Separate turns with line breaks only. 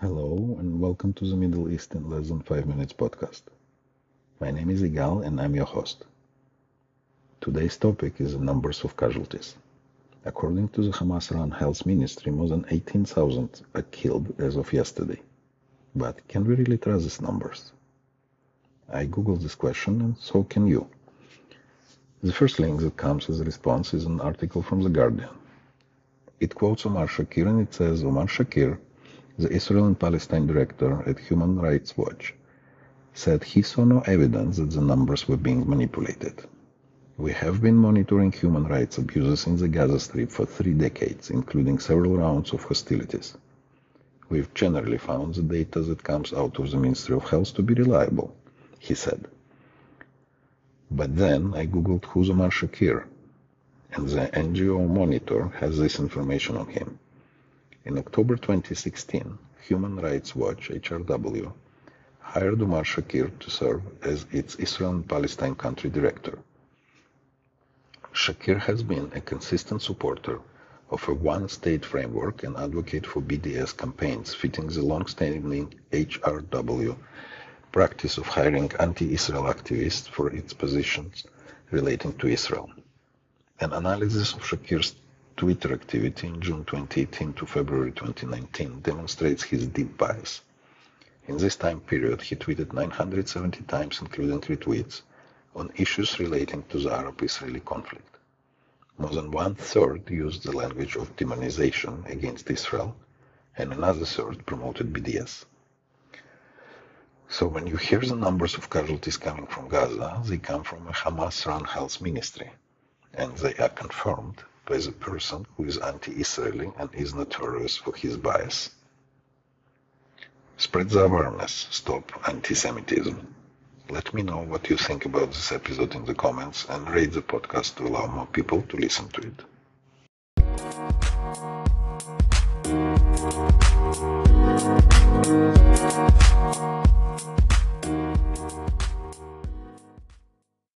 welcome to the Middle East in Less Than 5 Minutes podcast. My name is Igal and I'm your host. Today's topic is the numbers of casualties. According to the Hamas run health ministry, more than 18,000 are killed as of yesterday. But can we really trust these numbers? I googled this question and so can you. The first link that comes as a response is an article from The Guardian. It quotes Omar Shakir and it says Omar Shakir the Israel and Palestine director at Human Rights Watch, said he saw no evidence that the numbers were being manipulated. We have been monitoring human rights abuses in the Gaza Strip for three decades, including several rounds of hostilities. We've generally found the data that comes out of the Ministry of Health to be reliable, he said. But then I googled who's Omar Shakir, and the NGO Monitor has this information on him. In October 2016, Human Rights Watch (HRW) hired Omar Shakir to serve as its Israel and Palestine country director. Shakir has been a consistent supporter of a one-state framework and advocate for BDS campaigns fitting the long-standing HRW practice of hiring anti-Israel activists for its positions relating to Israel. An analysis of Shakir's Twitter activity in June 2018 to February 2019 demonstrates his deep bias. In this time period, he tweeted 970 times, including retweets, on issues relating to the Arab-Israeli conflict. More than one-third used the language of demonization against Israel, and another third promoted BDS. So when you hear the numbers of casualties coming from Gaza, they come from a Hamas-run health ministry, and they are confirmed by the person who is anti-Israeli and is notorious for his bias. Spread the awareness, stop anti-Semitism. Let me know what you think about this episode in the comments and rate the podcast to allow more people to listen to it.